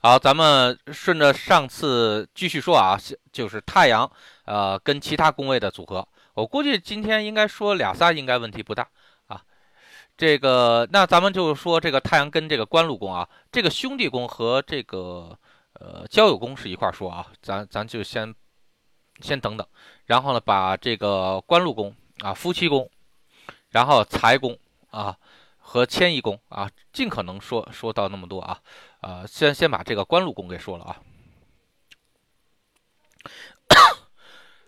好，咱们顺着上次继续说啊，就是太阳呃跟其他宫位的组合。我估计今天应该说俩仨应该问题不大啊。这个那咱们就说这个太阳跟这个官禄宫啊，这个兄弟宫和这个呃交友宫是一块说啊，咱咱就先先等等，然后呢把这个官禄宫啊夫妻宫，然后财宫啊。和迁移宫啊，尽可能说说到那么多啊，呃，先先把这个官禄宫给说了啊，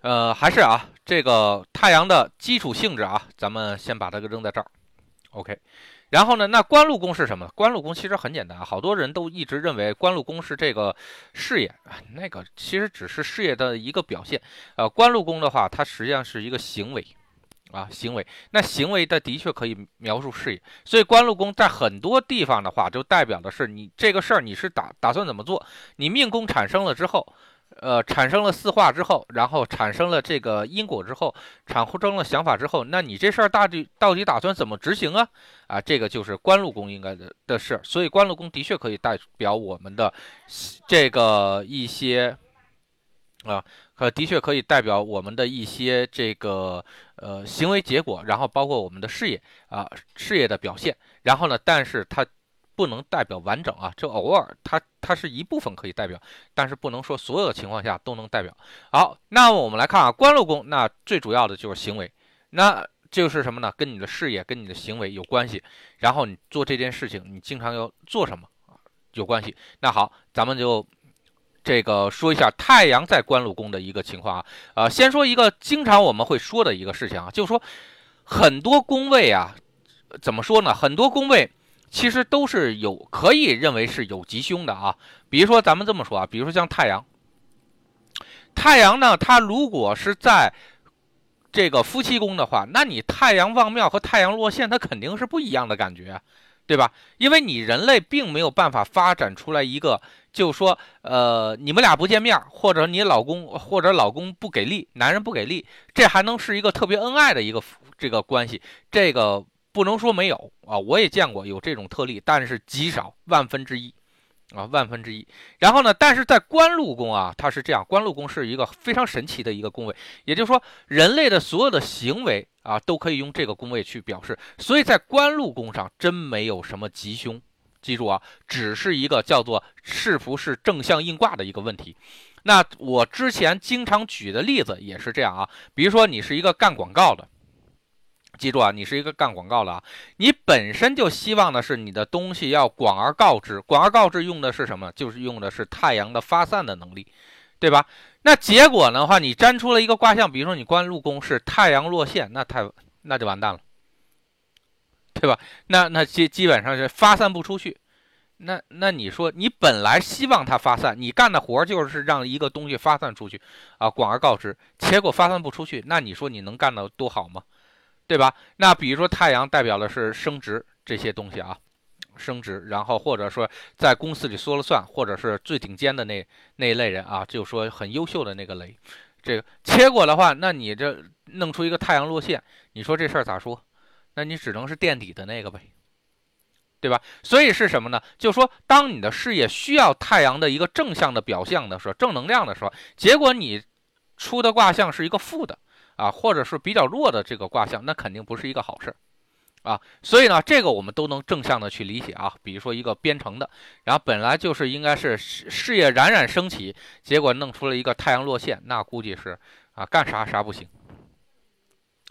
呃，还是啊，这个太阳的基础性质啊，咱们先把它给扔在这儿，OK。然后呢，那官禄宫是什么？官禄宫其实很简单啊，好多人都一直认为官禄宫是这个事业，那个其实只是事业的一个表现。呃，官禄宫的话，它实际上是一个行为。啊，行为那行为的的确可以描述事业，所以官禄宫在很多地方的话，就代表的是你这个事儿你是打打算怎么做？你命宫产生了之后，呃，产生了四化之后，然后产生了这个因果之后，产生了想法之后，那你这事儿大底到底打算怎么执行啊？啊，这个就是官禄宫应该的的事，所以官禄宫的确可以代表我们的这个一些啊。呃的确可以代表我们的一些这个呃行为结果，然后包括我们的事业啊事业的表现，然后呢，但是它不能代表完整啊，这偶尔它它是一部分可以代表，但是不能说所有的情况下都能代表。好，那么我们来看啊，官禄宫，那最主要的就是行为，那就是什么呢？跟你的事业跟你的行为有关系，然后你做这件事情，你经常要做什么有关系。那好，咱们就。这个说一下太阳在官禄宫的一个情况啊，呃，先说一个经常我们会说的一个事情啊，就是说很多宫位啊，怎么说呢？很多宫位其实都是有可以认为是有吉凶的啊。比如说咱们这么说啊，比如说像太阳，太阳呢，它如果是在这个夫妻宫的话，那你太阳望庙和太阳落陷，它肯定是不一样的感觉。对吧？因为你人类并没有办法发展出来一个，就说，呃，你们俩不见面，或者你老公或者老公不给力，男人不给力，这还能是一个特别恩爱的一个这个关系？这个不能说没有啊，我也见过有这种特例，但是极少，万分之一。啊，万分之一。然后呢，但是在官禄宫啊，它是这样，官禄宫是一个非常神奇的一个宫位，也就是说，人类的所有的行为啊，都可以用这个宫位去表示。所以在官禄宫上真没有什么吉凶，记住啊，只是一个叫做是不是正向应卦的一个问题。那我之前经常举的例子也是这样啊，比如说你是一个干广告的。记住啊，你是一个干广告的啊，你本身就希望的是你的东西要广而告之，广而告之用的是什么？就是用的是太阳的发散的能力，对吧？那结果的话，你粘出了一个卦象，比如说你官禄宫是太阳落陷，那太那就完蛋了，对吧？那那基基本上是发散不出去。那那你说你本来希望它发散，你干的活就是让一个东西发散出去啊，广而告之，结果发散不出去，那你说你能干的多好吗？对吧？那比如说太阳代表的是升职这些东西啊，升职，然后或者说在公司里说了算，或者是最顶尖的那那一类人啊，就说很优秀的那个雷，这个结果的话，那你这弄出一个太阳落线，你说这事儿咋说？那你只能是垫底的那个呗，对吧？所以是什么呢？就说当你的事业需要太阳的一个正向的表象的时候，正能量的时候，结果你出的卦象是一个负的。啊，或者是比较弱的这个卦象，那肯定不是一个好事啊。所以呢，这个我们都能正向的去理解啊。比如说一个编程的，然后本来就是应该是事业冉冉升起，结果弄出了一个太阳落陷，那估计是啊，干啥啥不行。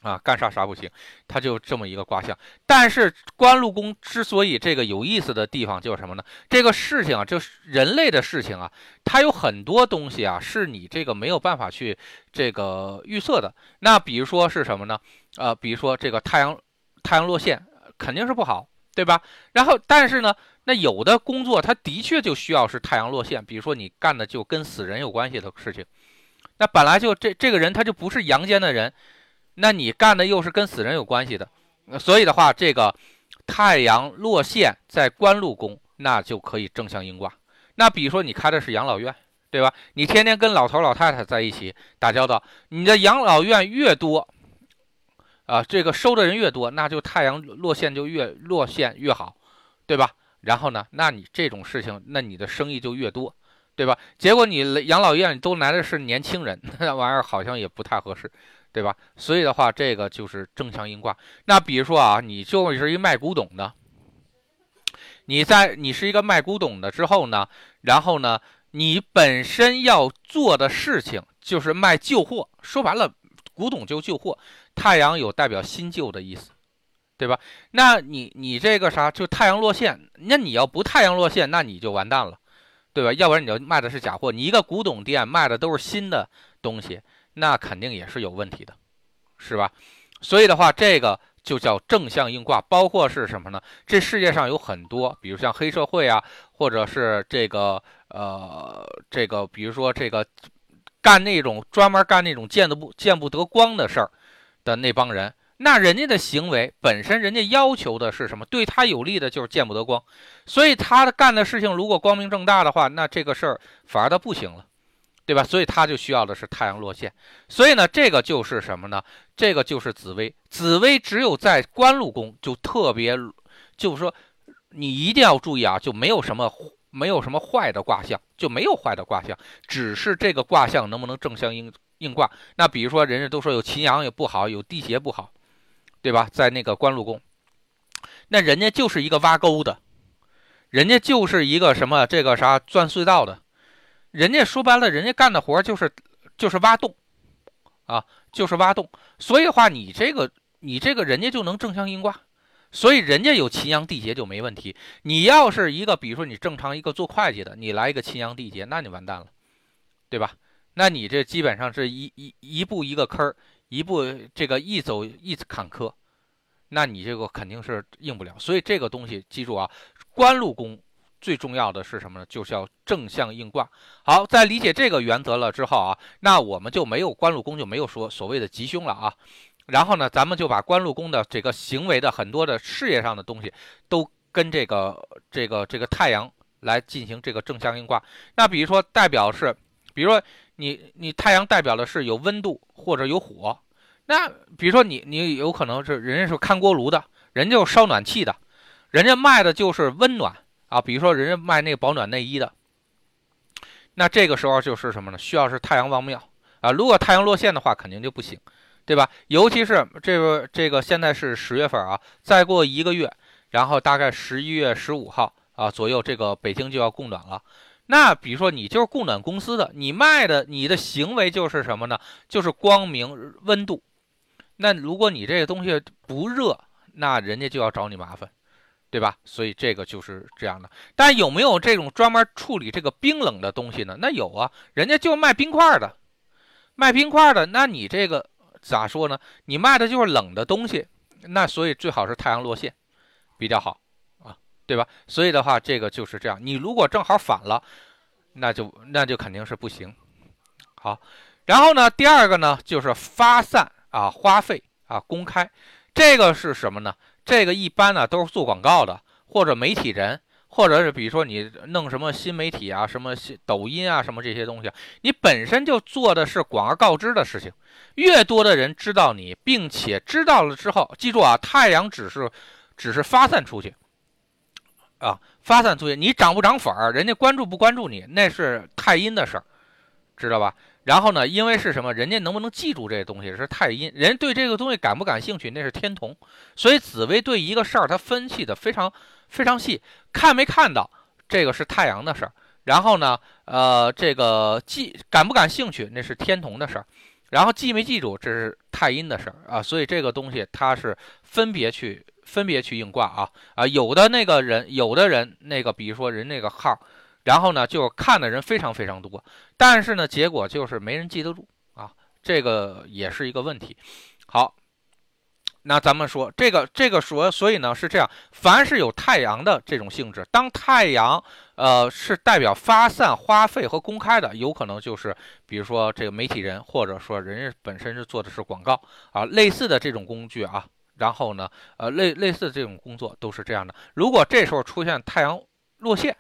啊，干啥啥不行，他就这么一个卦象。但是官禄宫之所以这个有意思的地方就是什么呢？这个事情啊，就是人类的事情啊，它有很多东西啊，是你这个没有办法去这个预测的。那比如说是什么呢？呃，比如说这个太阳太阳落陷肯定是不好，对吧？然后但是呢，那有的工作它的确就需要是太阳落陷，比如说你干的就跟死人有关系的事情，那本来就这这个人他就不是阳间的人。那你干的又是跟死人有关系的，所以的话，这个太阳落陷在官禄宫，那就可以正向应卦。那比如说你开的是养老院，对吧？你天天跟老头老太太在一起打交道，你的养老院越多，啊，这个收的人越多，那就太阳落陷就越落陷越好，对吧？然后呢，那你这种事情，那你的生意就越多，对吧？结果你养老院都来的是年轻人，那玩意儿好像也不太合适，对吧？所以的话，这个就是正向应卦。那比如说啊，你就是一卖古董的，你在你是一个卖古董的之后呢，然后呢，你本身要做的事情就是卖旧货，说白了，古董就旧货。太阳有代表新旧的意思。对吧？那你你这个啥就太阳落线，那你要不太阳落线，那你就完蛋了，对吧？要不然你就卖的是假货。你一个古董店卖的都是新的东西，那肯定也是有问题的，是吧？所以的话，这个就叫正向硬挂。包括是什么呢？这世界上有很多，比如像黑社会啊，或者是这个呃这个，比如说这个干那种专门干那种见得不见不得光的事儿的那帮人。那人家的行为本身，人家要求的是什么？对他有利的就是见不得光，所以他干的事情如果光明正大的话，那这个事儿反而他不行了，对吧？所以他就需要的是太阳落线。所以呢，这个就是什么呢？这个就是紫薇。紫薇只有在官禄宫就特别，就是说你一定要注意啊，就没有什么没有什么坏的卦象，就没有坏的卦象，只是这个卦象能不能正相应应卦。那比如说，人家都说有秦阳也不好，有地劫不好。对吧？在那个官禄宫，那人家就是一个挖沟的，人家就是一个什么这个啥钻隧道的，人家说白了，人家干的活就是就是挖洞啊，就是挖洞。所以的话，你这个你这个人家就能正向应卦，所以人家有秦阳地劫就没问题。你要是一个比如说你正常一个做会计的，你来一个秦阳地劫，那你完蛋了，对吧？那你这基本上是一一一步一个坑儿。一步这个一走一坎坷，那你这个肯定是应不了。所以这个东西记住啊，官禄宫最重要的是什么呢？就是要正向应卦。好，在理解这个原则了之后啊，那我们就没有官禄宫就没有说所谓的吉凶了啊。然后呢，咱们就把官禄宫的这个行为的很多的事业上的东西，都跟这个这个这个太阳来进行这个正向应卦。那比如说代表是，比如说。你你太阳代表的是有温度或者有火，那比如说你你有可能是人家是看锅炉的，人家烧暖气的，人家卖的就是温暖啊，比如说人家卖那个保暖内衣的，那这个时候就是什么呢？需要是太阳旺庙啊，如果太阳落线的话，肯定就不行，对吧？尤其是这个这个现在是十月份啊，再过一个月，然后大概十一月十五号啊左右，这个北京就要供暖了。那比如说你就是供暖公司的，你卖的你的行为就是什么呢？就是光明温度。那如果你这个东西不热，那人家就要找你麻烦，对吧？所以这个就是这样的。但有没有这种专门处理这个冰冷的东西呢？那有啊，人家就卖冰块的，卖冰块的。那你这个咋说呢？你卖的就是冷的东西，那所以最好是太阳落线比较好啊。对吧？所以的话，这个就是这样。你如果正好反了，那就那就肯定是不行。好，然后呢，第二个呢，就是发散啊，花费啊，公开。这个是什么呢？这个一般呢都是做广告的，或者媒体人，或者是比如说你弄什么新媒体啊，什么抖音啊，什么这些东西，你本身就做的是广而告之的事情。越多的人知道你，并且知道了之后，记住啊，太阳只是只是发散出去。啊，发散出去，你涨不涨粉儿，人家关注不关注你，那是太阴的事儿，知道吧？然后呢，因为是什么，人家能不能记住这东西是太阴，人对这个东西感不感兴趣，那是天同。所以紫薇对一个事儿，他分析的非常非常细，看没看到这个是太阳的事儿，然后呢，呃，这个记感不感兴趣，那是天同的事儿，然后记没记住，这是太阴的事儿啊。所以这个东西它是分别去。分别去应卦啊啊，有的那个人，有的人那个，比如说人那个号，然后呢，就看的人非常非常多，但是呢，结果就是没人记得住啊，这个也是一个问题。好，那咱们说这个这个说，所以呢是这样，凡是有太阳的这种性质，当太阳呃是代表发散花费和公开的，有可能就是比如说这个媒体人，或者说人家本身是做的是广告啊，类似的这种工具啊。然后呢，呃，类类似这种工作都是这样的。如果这时候出现太阳落线，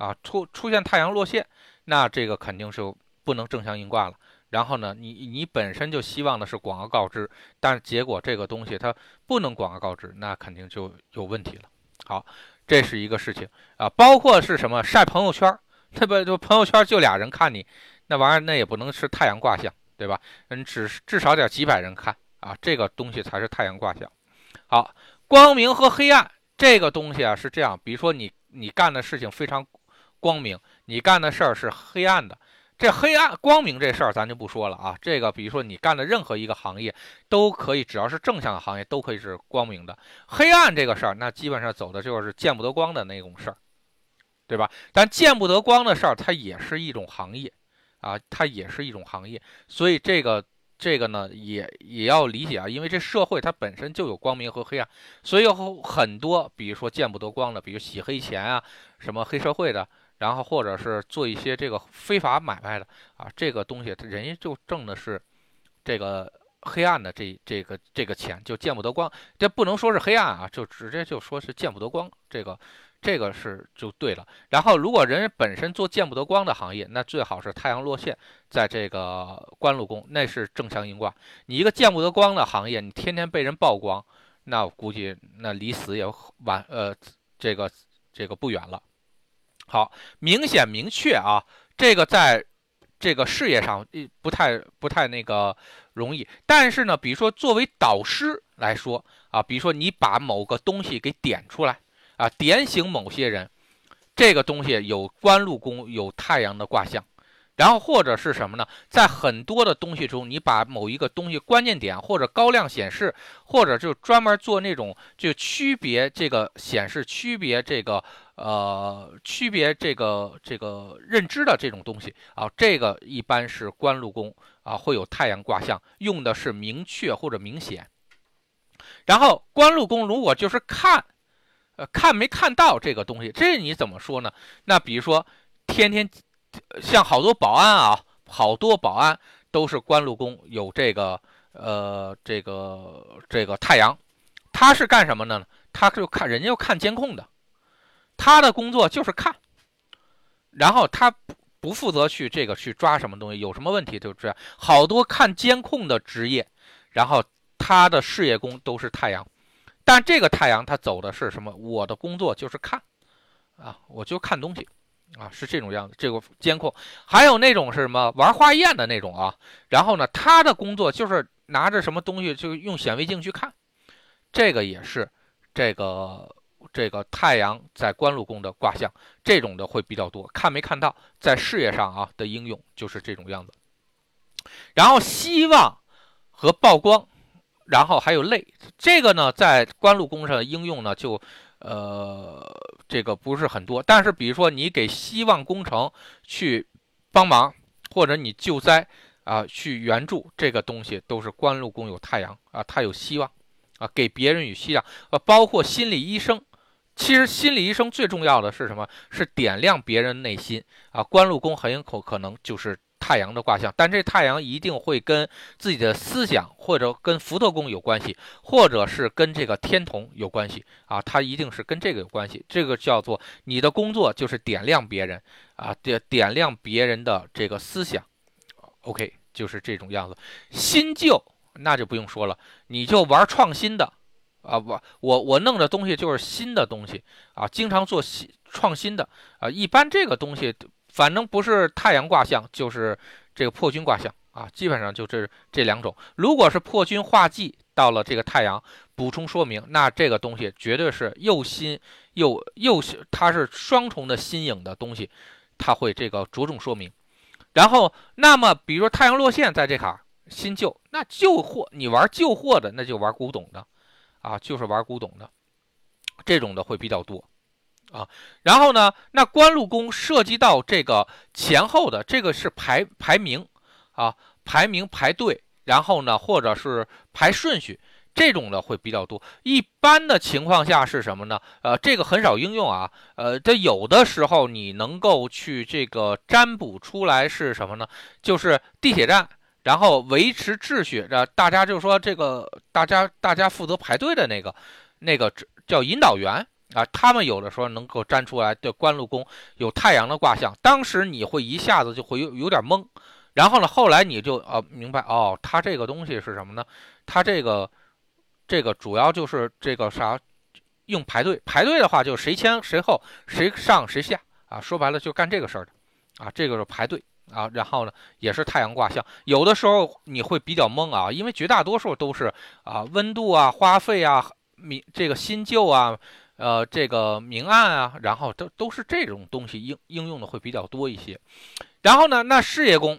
啊，出出现太阳落线，那这个肯定是不能正向应卦了。然后呢，你你本身就希望的是广而告之，但是结果这个东西它不能广而告之，那肯定就有问题了。好。这是一个事情啊。包括是什么晒朋友圈，对不？就朋友圈就俩人看你，那玩意儿那也不能是太阳卦象，对吧？嗯，至至少得几百人看啊，这个东西才是太阳卦象。好，光明和黑暗这个东西啊是这样，比如说你你干的事情非常光明，你干的事儿是黑暗的。这黑暗光明这事儿咱就不说了啊。这个比如说你干的任何一个行业都可以，只要是正向的行业都可以是光明的。黑暗这个事儿，那基本上走的就是见不得光的那种事儿，对吧？但见不得光的事儿，它也是一种行业啊，它也是一种行业。所以这个这个呢，也也要理解啊，因为这社会它本身就有光明和黑暗，所以有很多比如说见不得光的，比如洗黑钱啊，什么黑社会的。然后或者是做一些这个非法买卖的啊，这个东西人家就挣的是这个黑暗的这这个这个钱，就见不得光。这不能说是黑暗啊，就直接就说是见不得光。这个这个是就对了。然后如果人本身做见不得光的行业，那最好是太阳落线在这个官禄宫，那是正相阴卦。你一个见不得光的行业，你天天被人曝光，那我估计那离死也晚呃这个这个不远了。好，明显明确啊，这个在这个事业上不太不太那个容易。但是呢，比如说作为导师来说啊，比如说你把某个东西给点出来啊，点醒某些人，这个东西有官禄宫有太阳的卦象。然后或者是什么呢？在很多的东西中，你把某一个东西关键点或者高亮显示，或者就专门做那种就区别这个显示区别这个呃区别这个这个认知的这种东西啊，这个一般是官禄宫啊会有太阳卦象，用的是明确或者明显。然后官禄宫如果就是看，呃看没看到这个东西，这你怎么说呢？那比如说天天。像好多保安啊，好多保安都是官禄宫有这个呃这个这个太阳，他是干什么的呢？他就看人家要看监控的，他的工作就是看，然后他不负责去这个去抓什么东西，有什么问题就这样。好多看监控的职业，然后他的事业宫都是太阳，但这个太阳他走的是什么？我的工作就是看啊，我就看东西。啊，是这种样子，这个监控，还有那种是什么玩化验的那种啊。然后呢，他的工作就是拿着什么东西，就用显微镜去看。这个也是这个这个太阳在官禄宫的卦象，这种的会比较多。看没看到，在事业上啊的应用就是这种样子。然后希望和曝光，然后还有泪，这个呢在官禄宫上的应用呢就。呃，这个不是很多，但是比如说你给希望工程去帮忙，或者你救灾啊，去援助这个东西，都是官禄宫有太阳啊，它有希望啊，给别人与希望呃，包括心理医生，其实心理医生最重要的是什么？是点亮别人内心啊，官禄宫很有可可能就是。太阳的卦象，但这太阳一定会跟自己的思想，或者跟福德宫有关系，或者是跟这个天同有关系啊，它一定是跟这个有关系。这个叫做你的工作就是点亮别人啊，点点亮别人的这个思想。OK，就是这种样子。新旧那就不用说了，你就玩创新的啊，我我我弄的东西就是新的东西啊，经常做新创新的啊，一般这个东西。反正不是太阳卦象，就是这个破军卦象啊，基本上就这这两种。如果是破军化忌到了这个太阳补充说明，那这个东西绝对是又新又又它是双重的新颖的东西，它会这个着重说明。然后，那么比如说太阳落线在这卡新旧，那旧货你玩旧货的，那就玩古董的啊，就是玩古董的，这种的会比较多。啊，然后呢？那官禄宫涉及到这个前后的这个是排排名啊，排名排队，然后呢，或者是排顺序，这种的会比较多。一般的情况下是什么呢？呃，这个很少应用啊。呃，这有的时候你能够去这个占卜出来是什么呢？就是地铁站，然后维持秩序，这大家就说这个大家大家负责排队的那个那个叫引导员。啊，他们有的时候能够站出来的官禄宫有太阳的卦象，当时你会一下子就会有有点懵，然后呢，后来你就呃明白哦，他这个东西是什么呢？他这个这个主要就是这个啥，用排队，排队的话就谁先谁后，谁上谁下啊，说白了就干这个事儿的啊，这个是排队啊，然后呢也是太阳卦象，有的时候你会比较懵啊，因为绝大多数都是啊温度啊、花费啊、明这个新旧啊。呃，这个明暗啊，然后都都是这种东西应应用的会比较多一些。然后呢，那事业宫，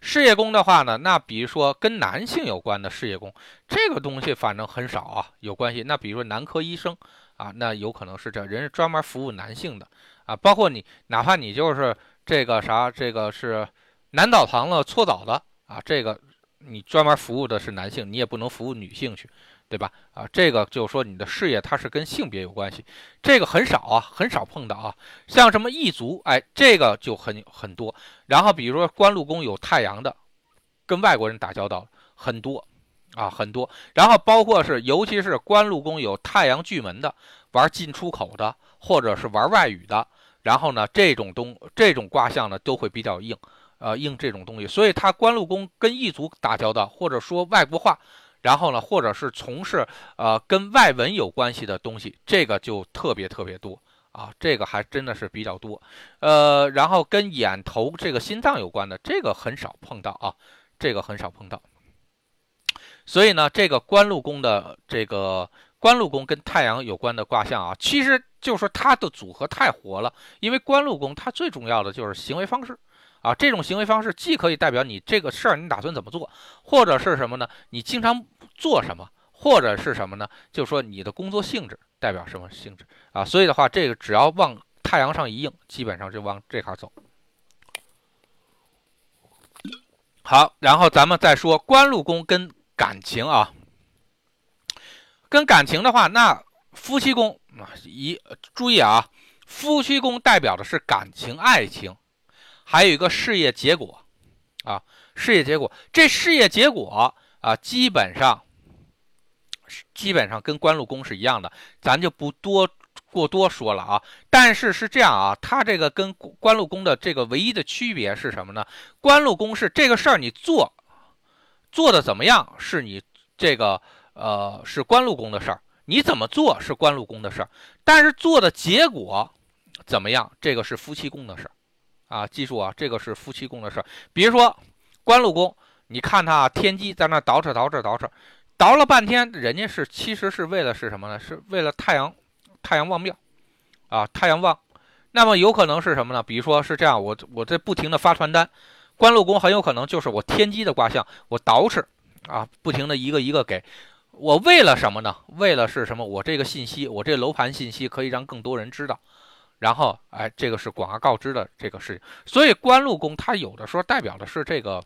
事业宫的话呢，那比如说跟男性有关的事业宫，这个东西反正很少啊，有关系。那比如说男科医生啊，那有可能是这人是专门服务男性的啊。包括你，哪怕你就是这个啥，这个是男澡堂了搓澡的啊，这个你专门服务的是男性，你也不能服务女性去。对吧？啊，这个就是说你的事业它是跟性别有关系，这个很少啊，很少碰到啊。像什么异族，哎，这个就很很多。然后比如说官禄宫有太阳的，跟外国人打交道很多啊，很多。然后包括是，尤其是官禄宫有太阳巨门的，玩进出口的，或者是玩外语的，然后呢，这种东这种卦象呢都会比较硬，呃，硬这种东西。所以他官禄宫跟异族打交道，或者说外国话。然后呢，或者是从事呃跟外文有关系的东西，这个就特别特别多啊，这个还真的是比较多。呃，然后跟眼头这个心脏有关的，这个很少碰到啊，这个很少碰到。所以呢，这个官禄宫的这个官禄宫跟太阳有关的卦象啊，其实就是说它的组合太活了，因为官禄宫它最重要的就是行为方式。啊，这种行为方式既可以代表你这个事儿你打算怎么做，或者是什么呢？你经常做什么，或者是什么呢？就说你的工作性质代表什么性质啊？所以的话，这个只要往太阳上一应，基本上就往这块走。好，然后咱们再说官禄宫跟感情啊，跟感情的话，那夫妻宫啊，一注意啊，夫妻宫代表的是感情爱情。还有一个事业结果，啊，事业结果，这事业结果啊，基本上，基本上跟官禄宫是一样的，咱就不多过多说了啊。但是是这样啊，它这个跟官禄宫的这个唯一的区别是什么呢？官禄宫是这个事儿你做，做的怎么样是你这个呃是官禄宫的事儿，你怎么做是官禄宫的事儿，但是做的结果怎么样，这个是夫妻宫的事儿。啊，记住啊，这个是夫妻宫的事儿。比如说，官禄宫，你看他天机在那倒饬倒饬倒饬，倒了半天，人家是其实是为了是什么呢？是为了太阳，太阳旺庙，啊，太阳旺。那么有可能是什么呢？比如说是这样，我我在不停的发传单，官禄宫很有可能就是我天机的卦象，我捯饬啊，不停的一个一个给我，为了什么呢？为了是什么？我这个信息，我这楼盘信息可以让更多人知道。然后，哎，这个是广而告之的这个事情，所以官禄宫它有的时候代表的是这个，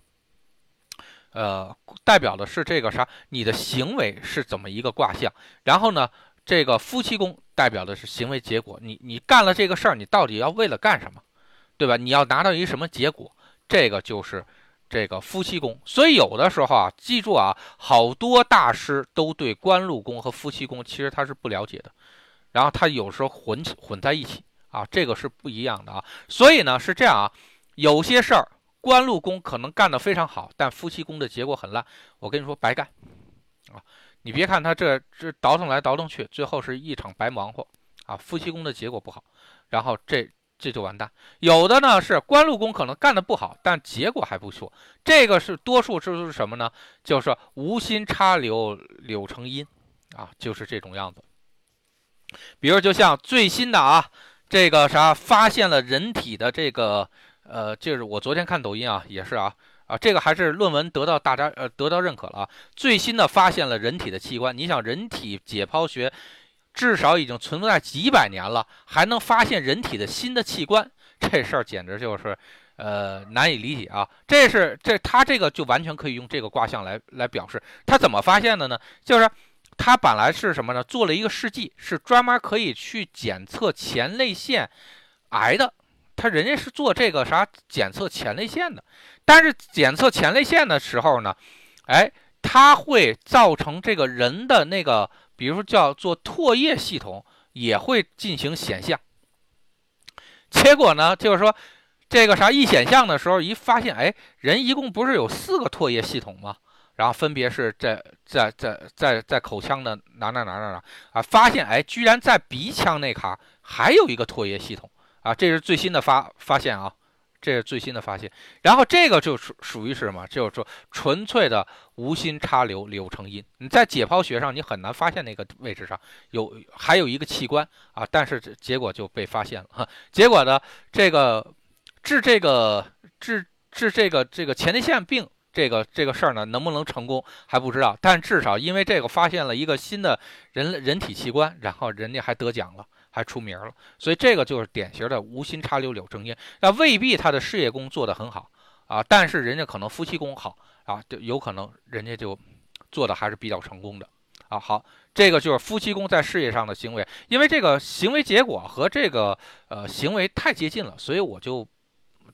呃，代表的是这个啥？你的行为是怎么一个卦象？然后呢，这个夫妻宫代表的是行为结果，你你干了这个事儿，你到底要为了干什么？对吧？你要拿到一什么结果？这个就是这个夫妻宫。所以有的时候啊，记住啊，好多大师都对官禄宫和夫妻宫其实他是不了解的，然后他有时候混混在一起。啊，这个是不一样的啊，所以呢是这样啊，有些事儿官禄宫可能干得非常好，但夫妻宫的结果很烂。我跟你说白干啊，你别看他这这倒腾来倒腾去，最后是一场白忙活啊。夫妻宫的结果不好，然后这这就完蛋。有的呢是官禄宫可能干得不好，但结果还不错。这个是多数是什么呢？就是无心插柳柳成荫啊，就是这种样子。比如就像最新的啊。这个啥发现了人体的这个呃，就是我昨天看抖音啊，也是啊啊，这个还是论文得到大家呃得到认可了啊。最新的发现了人体的器官，你想人体解剖学至少已经存在几百年了，还能发现人体的新的器官，这事儿简直就是呃难以理解啊。这是这他这个就完全可以用这个卦象来来表示，他怎么发现的呢？就是。他本来是什么呢？做了一个试剂，是专门可以去检测前列腺癌的。他人家是做这个啥检测前列腺的，但是检测前列腺的时候呢，哎，它会造成这个人的那个，比如说叫做唾液系统也会进行显像。结果呢，就是说这个啥一显像的时候，一发现，哎，人一共不是有四个唾液系统吗？然后分别是在在在在在口腔的哪哪哪哪哪啊，发现哎，居然在鼻腔那卡还有一个唾液系统啊，这是最新的发发现啊。这是最新的发现，然后这个就属属于是什么？就是说纯粹的无心插柳柳成荫。你在解剖学上，你很难发现那个位置上有还有一个器官啊，但是结果就被发现了哈。结果呢，这个治这个治治这个这个前列腺病这个这个事儿呢，能不能成功还不知道，但至少因为这个发现了一个新的人人体器官，然后人家还得奖了。还出名了，所以这个就是典型的无心插柳柳成荫。那未必他的事业宫做得很好啊，但是人家可能夫妻宫好啊，就有可能人家就做的还是比较成功的啊。好，这个就是夫妻宫在事业上的行为，因为这个行为结果和这个呃行为太接近了，所以我就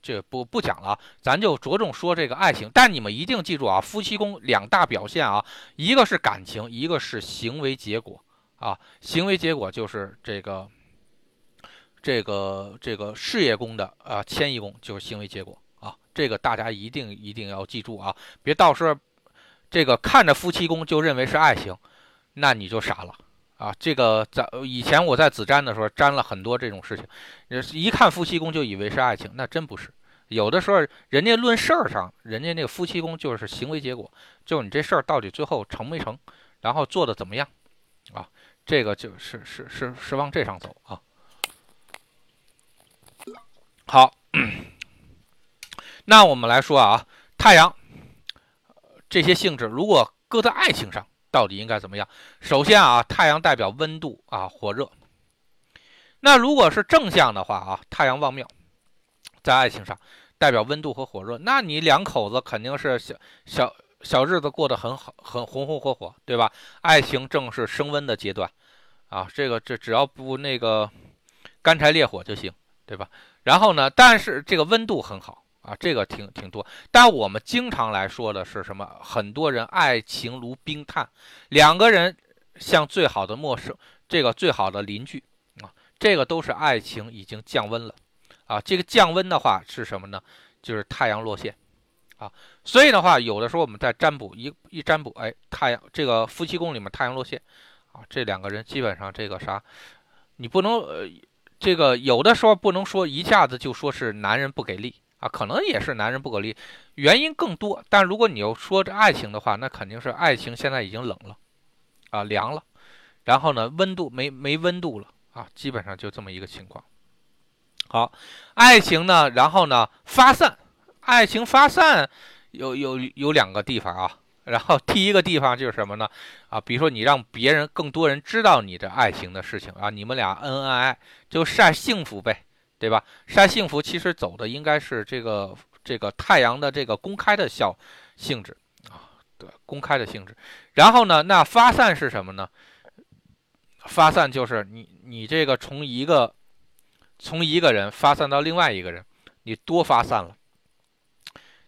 这不不讲了，咱就着重说这个爱情。但你们一定记住啊，夫妻宫两大表现啊，一个是感情，一个是行为结果。啊，行为结果就是这个，这个这个事业宫的啊，迁移宫就是行为结果啊，这个大家一定一定要记住啊，别到时候这个看着夫妻宫就认为是爱情，那你就傻了啊。这个在以前我在子占的时候占了很多这种事情，一看夫妻宫就以为是爱情，那真不是。有的时候人家论事儿上，人家那个夫妻宫就是行为结果，就是你这事儿到底最后成没成，然后做的怎么样啊。这个就是是是是往这上走啊。好，那我们来说啊，太阳这些性质，如果搁在爱情上，到底应该怎么样？首先啊，太阳代表温度啊，火热。那如果是正向的话啊，太阳旺庙，在爱情上代表温度和火热，那你两口子肯定是小小。小日子过得很好，很红红火火，对吧？爱情正是升温的阶段，啊，这个这只要不那个干柴烈火就行，对吧？然后呢，但是这个温度很好啊，这个挺挺多。但我们经常来说的是什么？很多人爱情如冰炭，两个人像最好的陌生，这个最好的邻居啊，这个都是爱情已经降温了啊。这个降温的话是什么呢？就是太阳落线。啊，所以的话，有的时候我们在占卜一一占卜，哎，太阳这个夫妻宫里面太阳落陷，啊，这两个人基本上这个啥，你不能呃，这个有的时候不能说一下子就说是男人不给力啊，可能也是男人不给力，原因更多。但如果你要说这爱情的话，那肯定是爱情现在已经冷了，啊，凉了，然后呢，温度没没温度了啊，基本上就这么一个情况。好，爱情呢，然后呢发散。爱情发散有有有两个地方啊，然后第一个地方就是什么呢？啊，比如说你让别人更多人知道你的爱情的事情啊，你们俩恩恩爱爱就晒幸福呗，对吧？晒幸福其实走的应该是这个这个太阳的这个公开的效性质啊，对，公开的性质。然后呢，那发散是什么呢？发散就是你你这个从一个从一个人发散到另外一个人，你多发散了。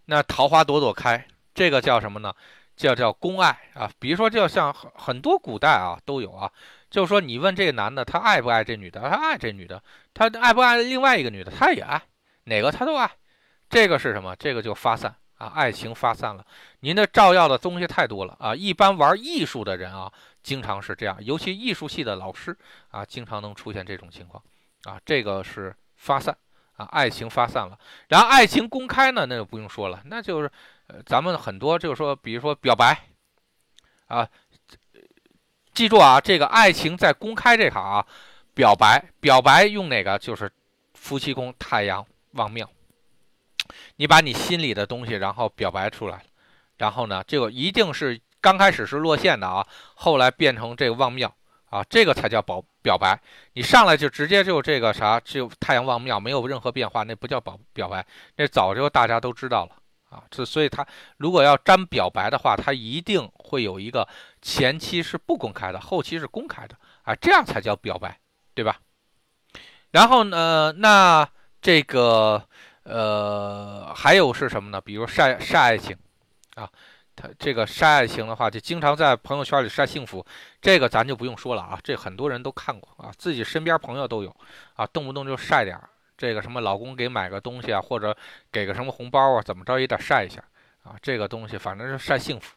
那桃花朵朵开，这个叫什么呢？叫叫公爱啊。比如说，就像很很多古代啊都有啊，就是说你问这个男的他爱不爱这女的，他爱这女的，他爱不爱另外一个女的，他也爱，哪个他都爱。这个是什么？这个就发散啊，爱情发散了。您的照耀的东西太多了啊。一般玩艺术的人啊，经常是这样，尤其艺术系的老师啊，经常能出现这种情况啊。这个是发散。啊，爱情发散了，然后爱情公开呢，那就不用说了，那就是，呃，咱们很多就是说，比如说表白，啊，记住啊，这个爱情在公开这行啊，表白，表白用哪个？就是夫妻宫太阳旺庙，你把你心里的东西然后表白出来，然后呢，这个一定是刚开始是落线的啊，后来变成这个旺庙。啊，这个才叫表表白，你上来就直接就这个啥，就太阳王庙，没有任何变化，那不叫表表白，那早就大家都知道了啊。这所以他如果要沾表白的话，他一定会有一个前期是不公开的，后期是公开的啊，这样才叫表白，对吧？然后呢，那这个呃还有是什么呢？比如晒晒爱情啊。他这个晒爱情的话，就经常在朋友圈里晒幸福，这个咱就不用说了啊，这很多人都看过啊，自己身边朋友都有啊，动不动就晒点这个什么老公给买个东西啊，或者给个什么红包啊，怎么着也得晒一下啊，这个东西反正是晒幸福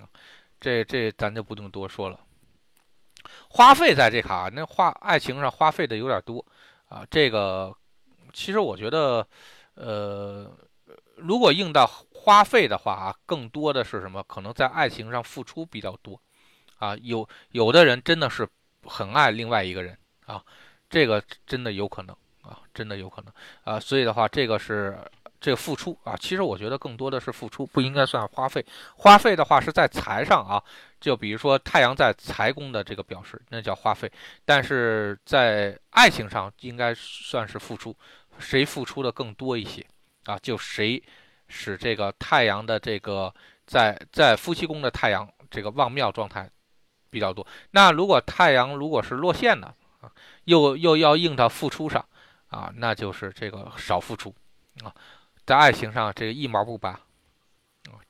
啊，这这咱就不用多说了。花费在这卡，那花爱情上花费的有点多啊。这个其实我觉得，呃，如果硬到花费的话啊，更多的是什么？可能在爱情上付出比较多啊。有有的人真的是很爱另外一个人啊，这个真的有可能啊，真的有可能啊。所以的话，这个是。这个付出啊，其实我觉得更多的是付出，不应该算花费。花费的话是在财上啊，就比如说太阳在财宫的这个表示，那叫花费。但是在爱情上应该算是付出，谁付出的更多一些啊？就谁使这个太阳的这个在在夫妻宫的太阳这个旺庙状态比较多。那如果太阳如果是落陷的啊，又又要应到付出上啊，那就是这个少付出啊。在爱情上，这个一毛不拔，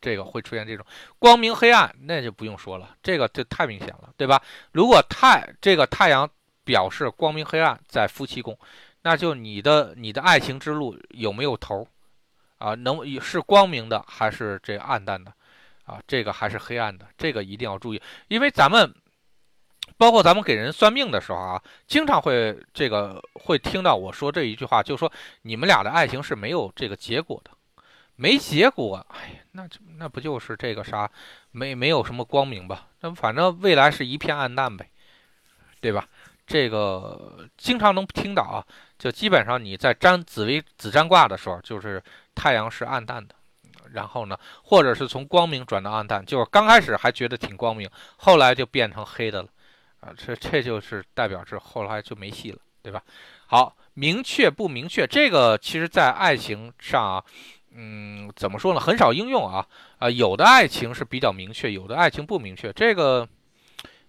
这个会出现这种光明黑暗，那就不用说了，这个就太明显了，对吧？如果太这个太阳表示光明黑暗在夫妻宫，那就你的你的爱情之路有没有头啊？能是光明的还是这暗淡的啊？这个还是黑暗的？这个一定要注意，因为咱们。包括咱们给人算命的时候啊，经常会这个会听到我说这一句话，就说你们俩的爱情是没有这个结果的，没结果，哎呀，那那不就是这个啥，没没有什么光明吧？那反正未来是一片暗淡呗，对吧？这个经常能听到啊，就基本上你在占紫微紫占卦的时候，就是太阳是暗淡的，然后呢，或者是从光明转到暗淡，就是刚开始还觉得挺光明，后来就变成黑的了。啊，这这就是代表是后来就没戏了，对吧？好，明确不明确，这个其实在爱情上啊，嗯，怎么说呢？很少应用啊。啊，有的爱情是比较明确，有的爱情不明确。这个，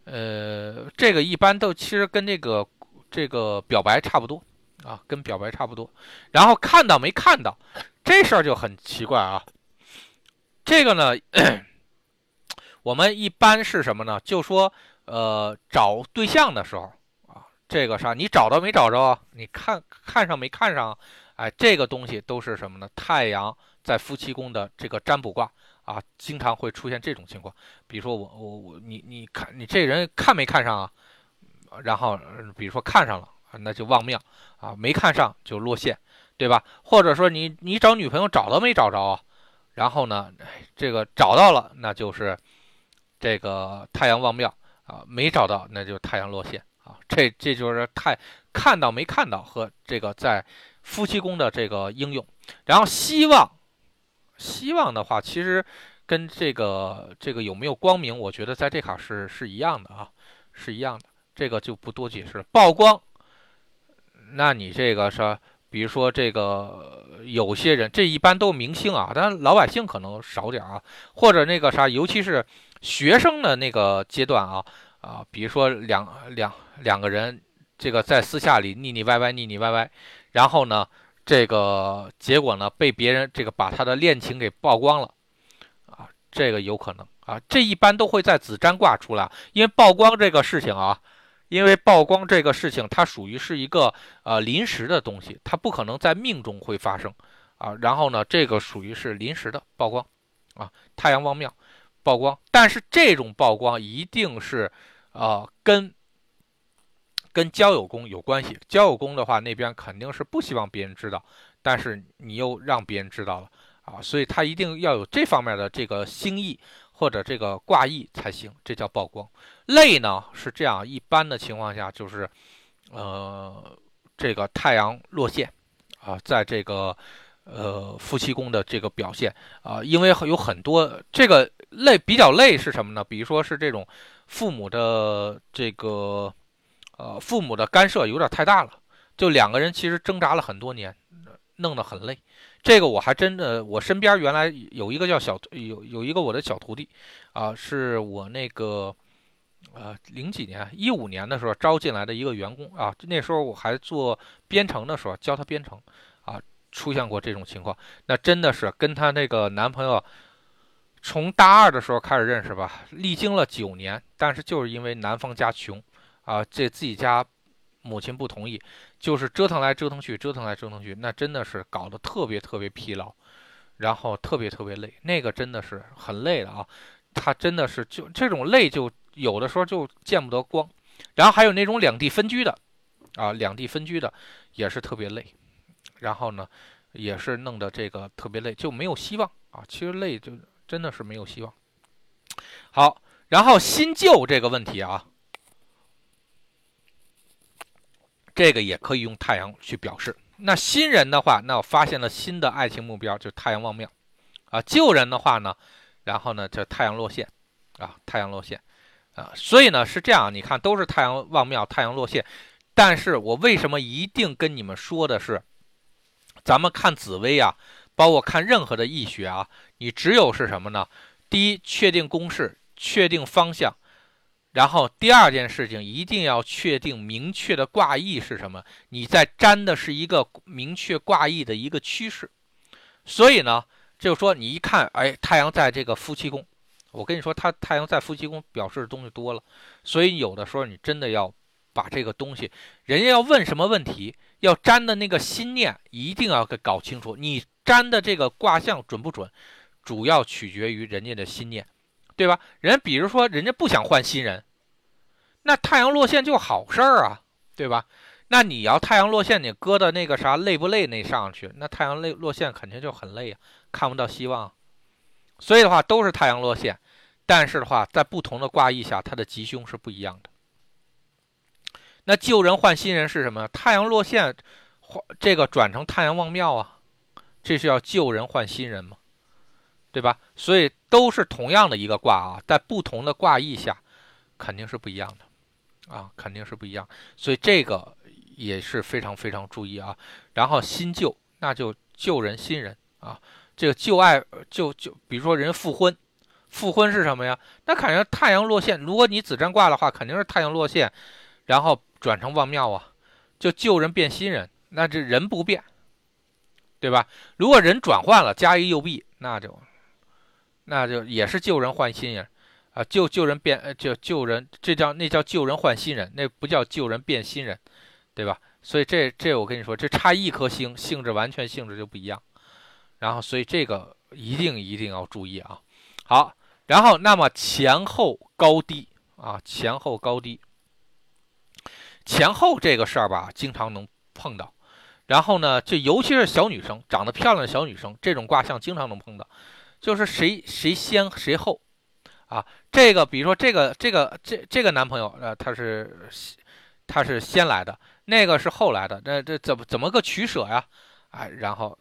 呃，这个一般都其实跟这个这个表白差不多啊，跟表白差不多。然后看到没看到，这事儿就很奇怪啊。这个呢，我们一般是什么呢？就说。呃，找对象的时候啊，这个啥，你找到没找着？你看看上没看上？哎，这个东西都是什么呢？太阳在夫妻宫的这个占卜卦啊，经常会出现这种情况。比如说我我我，你你看你这人看没看上啊？然后比如说看上了，那就旺庙啊；没看上就落线，对吧？或者说你你找女朋友找到没找着啊？然后呢，这个找到了，那就是这个太阳旺庙。啊，没找到，那就太阳落线啊！这这就是太看到没看到和这个在夫妻宫的这个应用。然后希望，希望的话，其实跟这个这个有没有光明，我觉得在这卡是是一样的啊，是一样的。这个就不多解释了。曝光，那你这个是，比如说这个有些人，这一般都明星啊，但老百姓可能少点啊，或者那个啥，尤其是。学生的那个阶段啊啊，比如说两两两个人，这个在私下里腻腻歪歪，腻腻歪歪，然后呢，这个结果呢被别人这个把他的恋情给曝光了啊，这个有可能啊，这一般都会在子占卦出来，因为曝光这个事情啊，因为曝光这个事情它属于是一个呃临时的东西，它不可能在命中会发生啊，然后呢，这个属于是临时的曝光啊，太阳旺庙。曝光，但是这种曝光一定是，呃，跟跟交友宫有关系。交友宫的话，那边肯定是不希望别人知道，但是你又让别人知道了啊，所以他一定要有这方面的这个心意或者这个挂意才行，这叫曝光。累呢是这样，一般的情况下就是，呃，这个太阳落陷啊，在这个。呃，夫妻宫的这个表现啊，因为有很多这个累比较累是什么呢？比如说是这种父母的这个呃父母的干涉有点太大了，就两个人其实挣扎了很多年，弄得很累。这个我还真的，我身边原来有一个叫小有有一个我的小徒弟啊，是我那个呃零几年一五年的时候招进来的一个员工啊，那时候我还做编程的时候教他编程啊。出现过这种情况，那真的是跟她那个男朋友从大二的时候开始认识吧，历经了九年，但是就是因为男方家穷啊，这自己家母亲不同意，就是折腾来折腾去，折腾来折腾去，那真的是搞得特别特别疲劳，然后特别特别累，那个真的是很累的啊。它真的是就这种累，就有的时候就见不得光。然后还有那种两地分居的，啊，两地分居的也是特别累。然后呢，也是弄得这个特别累，就没有希望啊。其实累就真的是没有希望。好，然后新旧这个问题啊，这个也可以用太阳去表示。那新人的话，那我发现了新的爱情目标，就是太阳望庙啊。旧人的话呢，然后呢，就太阳落线啊，太阳落线啊。所以呢是这样，你看都是太阳望庙，太阳落线。但是我为什么一定跟你们说的是，咱们看紫薇啊，包括看任何的易学啊，你只有是什么呢？第一，确定公式，确定方向。然后第二件事情一定要确定明确的卦意是什么，你在占的是一个明确卦意的一个趋势，所以呢，就是说你一看，哎，太阳在这个夫妻宫，我跟你说，他太阳在夫妻宫表示的东西多了，所以有的时候你真的要把这个东西，人家要问什么问题，要占的那个心念一定要给搞清楚，你占的这个卦象准不准，主要取决于人家的心念。对吧？人比如说，人家不想换新人，那太阳落线就好事儿啊，对吧？那你要太阳落线，你搁到那个啥累不累那上去，那太阳累落线肯定就很累啊，看不到希望。所以的话，都是太阳落线，但是的话，在不同的卦意下，它的吉凶是不一样的。那旧人换新人是什么？太阳落线换这个转成太阳望庙啊，这是要旧人换新人吗？对吧？所以都是同样的一个卦啊，在不同的卦意下，肯定是不一样的啊，肯定是不一样。所以这个也是非常非常注意啊。然后新旧，那就旧人新人啊。这个旧爱就就比如说人复婚，复婚是什么呀？那肯定太阳落线。如果你子占卦的话，肯定是太阳落线，然后转成望庙啊，就旧人变新人，那这人不变，对吧？如果人转换了，加一右臂，那就。那就也是旧人换新人，啊，旧旧人变，呃，就旧人，这叫那叫旧人换新人，那不叫旧人变新人，对吧？所以这这我跟你说，这差一颗星，性质完全性质就不一样。然后，所以这个一定一定要注意啊。好，然后那么前后高低啊，前后高低，前后这个事儿吧，经常能碰到。然后呢，就尤其是小女生，长得漂亮的小女生，这种卦象经常能碰到。就是谁谁先谁后，啊，这个比如说这个这个这这个男朋友，呃，他是他是先来的，那个是后来的，那这怎么怎么个取舍呀？哎，然后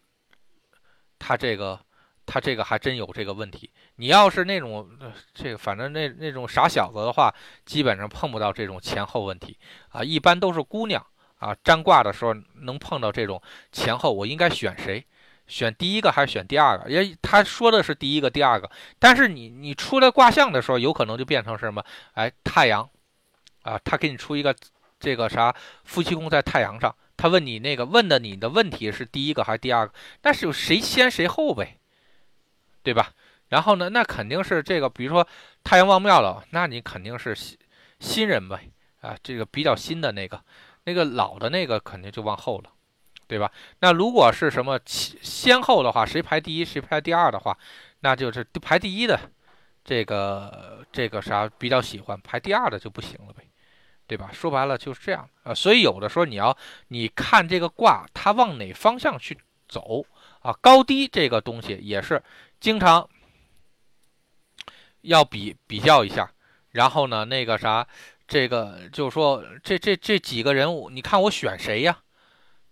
他这个他这个还真有这个问题。你要是那种这个反正那那种傻小子的话，基本上碰不到这种前后问题啊，一般都是姑娘啊，占卦的时候能碰到这种前后，我应该选谁？选第一个还是选第二个？也他说的是第一个、第二个，但是你你出来卦象的时候，有可能就变成什么？哎，太阳，啊，他给你出一个这个啥夫妻宫在太阳上，他问你那个问的你的问题是第一个还是第二个？但是有谁先谁后呗，对吧？然后呢，那肯定是这个，比如说太阳望庙了，那你肯定是新新人呗，啊，这个比较新的那个，那个老的那个肯定就往后了。对吧？那如果是什么先后的话，谁排第一，谁排第二的话，那就是排第一的这个这个啥比较喜欢，排第二的就不行了呗，对吧？说白了就是这样啊。所以有的时候你要你看这个卦，它往哪方向去走啊？高低这个东西也是经常要比比较一下。然后呢，那个啥，这个就是说这这这几个人物，你看我选谁呀？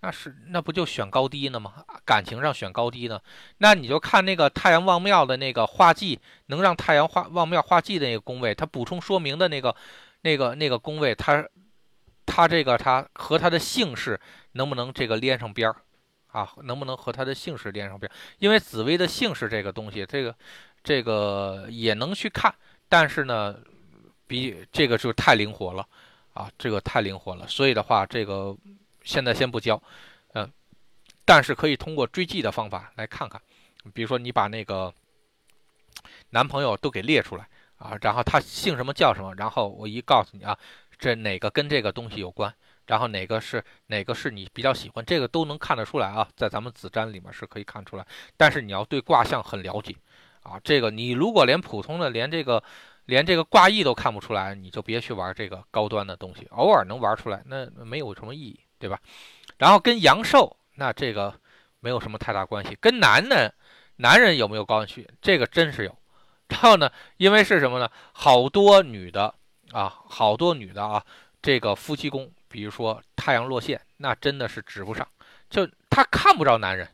那是那不就选高低呢吗？感情上选高低呢？那你就看那个太阳望庙的那个画技，能让太阳画望庙画技的那个宫位，它补充说明的那个、那个、那个宫位，它、它这个它和它的姓氏能不能这个连上边儿啊？能不能和它的姓氏连上边儿？因为紫薇的姓氏这个东西，这个、这个也能去看，但是呢，比这个就太灵活了啊，这个太灵活了，所以的话，这个。现在先不教，嗯，但是可以通过追记的方法来看看，比如说你把那个男朋友都给列出来啊，然后他姓什么叫什么，然后我一告诉你啊，这哪个跟这个东西有关，然后哪个是哪个是你比较喜欢，这个都能看得出来啊，在咱们子占里面是可以看出来，但是你要对卦象很了解啊。这个你如果连普通的连这个连这个卦意都看不出来，你就别去玩这个高端的东西。偶尔能玩出来，那没有什么意义，对吧？然后跟阳寿，那这个没有什么太大关系。跟男的，男人有没有关系？这个真是有。然后呢，因为是什么呢？好多女的啊，好多女的啊，这个夫妻宫，比如说太阳落陷，那真的是指不上，就她看不着男人，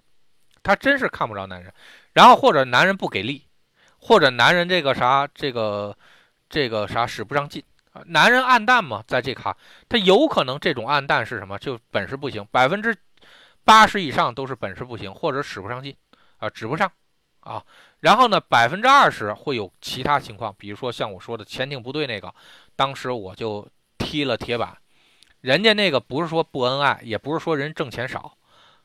她真是看不着男人。然后或者男人不给力，或者男人这个啥，这个这个啥使不上劲。男人暗淡嘛，在这卡，他有可能这种暗淡是什么？就本事不行，百分之八十以上都是本事不行，或者使不上劲啊，指不上啊。然后呢，百分之二十会有其他情况，比如说像我说的潜艇部队那个，当时我就踢了铁板，人家那个不是说不恩爱，也不是说人挣钱少，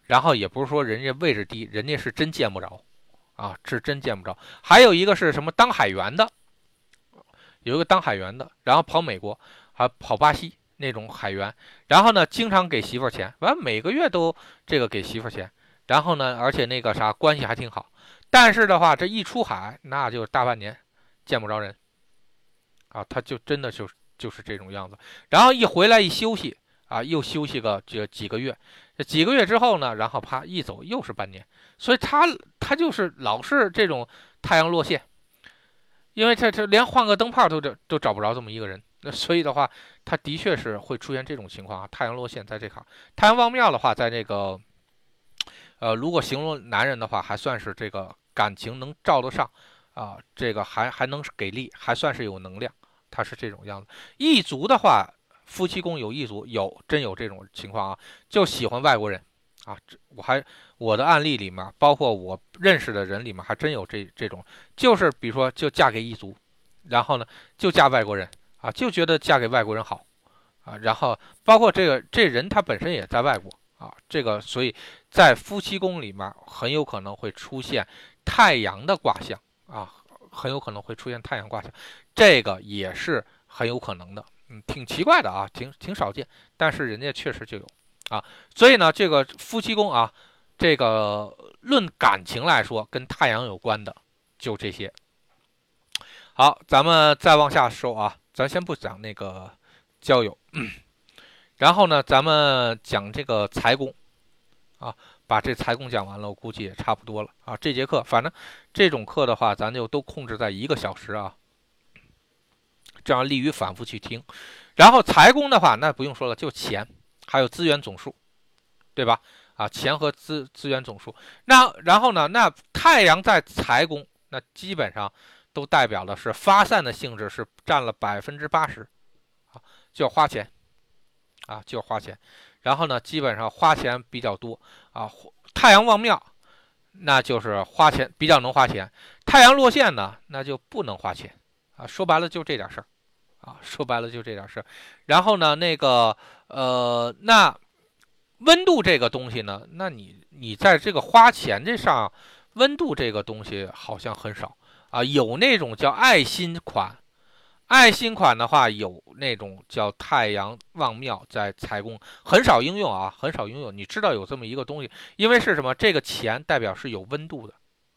然后也不是说人家位置低，人家是真见不着，啊，是真见不着。还有一个是什么当海员的，有一个当海员的，然后跑美国，还跑巴西那种海员，然后呢，经常给媳妇儿钱，完每个月都这个给媳妇儿钱，然后呢，而且那个啥关系还挺好。但是的话，这一出海，那就大半年见不着人，啊，他就真的就就是这种样子。然后一回来一休息，啊，又休息个这几个月，这几个月之后呢，然后啪一走又是半年，所以他他就是老是这种太阳落线，因为他他连换个灯泡都找都找不着这么一个人，那所以的话，他的确是会出现这种情况啊。太阳落陷在这块，太阳望庙的话，在这个，呃，如果形容男人的话，还算是这个。感情能照得上，啊，这个还还能给力，还算是有能量，他是这种样子。异族的话，夫妻宫有异族，有真有这种情况啊，就喜欢外国人，啊，这我还我的案例里面，包括我认识的人里面，还真有这这种，就是比如说就嫁给异族，然后呢就嫁外国人，啊，就觉得嫁给外国人好，啊，然后包括这个这人他本身也在外国，啊，这个所以在夫妻宫里面很有可能会出现。太阳的卦象啊，很有可能会出现太阳卦象，这个也是很有可能的，嗯，挺奇怪的啊，挺挺少见，但是人家确实就有啊，所以呢，这个夫妻宫啊，这个论感情来说，跟太阳有关的就这些。好，咱们再往下说啊，咱先不讲那个交友，然后呢，咱们讲这个财宫啊。把这财宫讲完了，我估计也差不多了啊。这节课反正这种课的话，咱就都控制在一个小时啊，这样利于反复去听。然后财宫的话，那不用说了，就钱还有资源总数，对吧？啊，钱和资资源总数。那然后呢？那太阳在财宫，那基本上都代表的是发散的性质，是占了百分之八十啊，就要花钱啊，就要花钱。然后呢，基本上花钱比较多啊。太阳望庙，那就是花钱比较能花钱；太阳落陷呢，那就不能花钱啊。说白了就这点事儿啊，说白了就这点事儿。然后呢，那个呃，那温度这个东西呢，那你你在这个花钱这上，温度这个东西好像很少啊。有那种叫爱心款。爱心款的话，有那种叫太阳望庙在财宫，很少应用啊，很少应用。你知道有这么一个东西，因为是什么？这个钱代表是有温度的，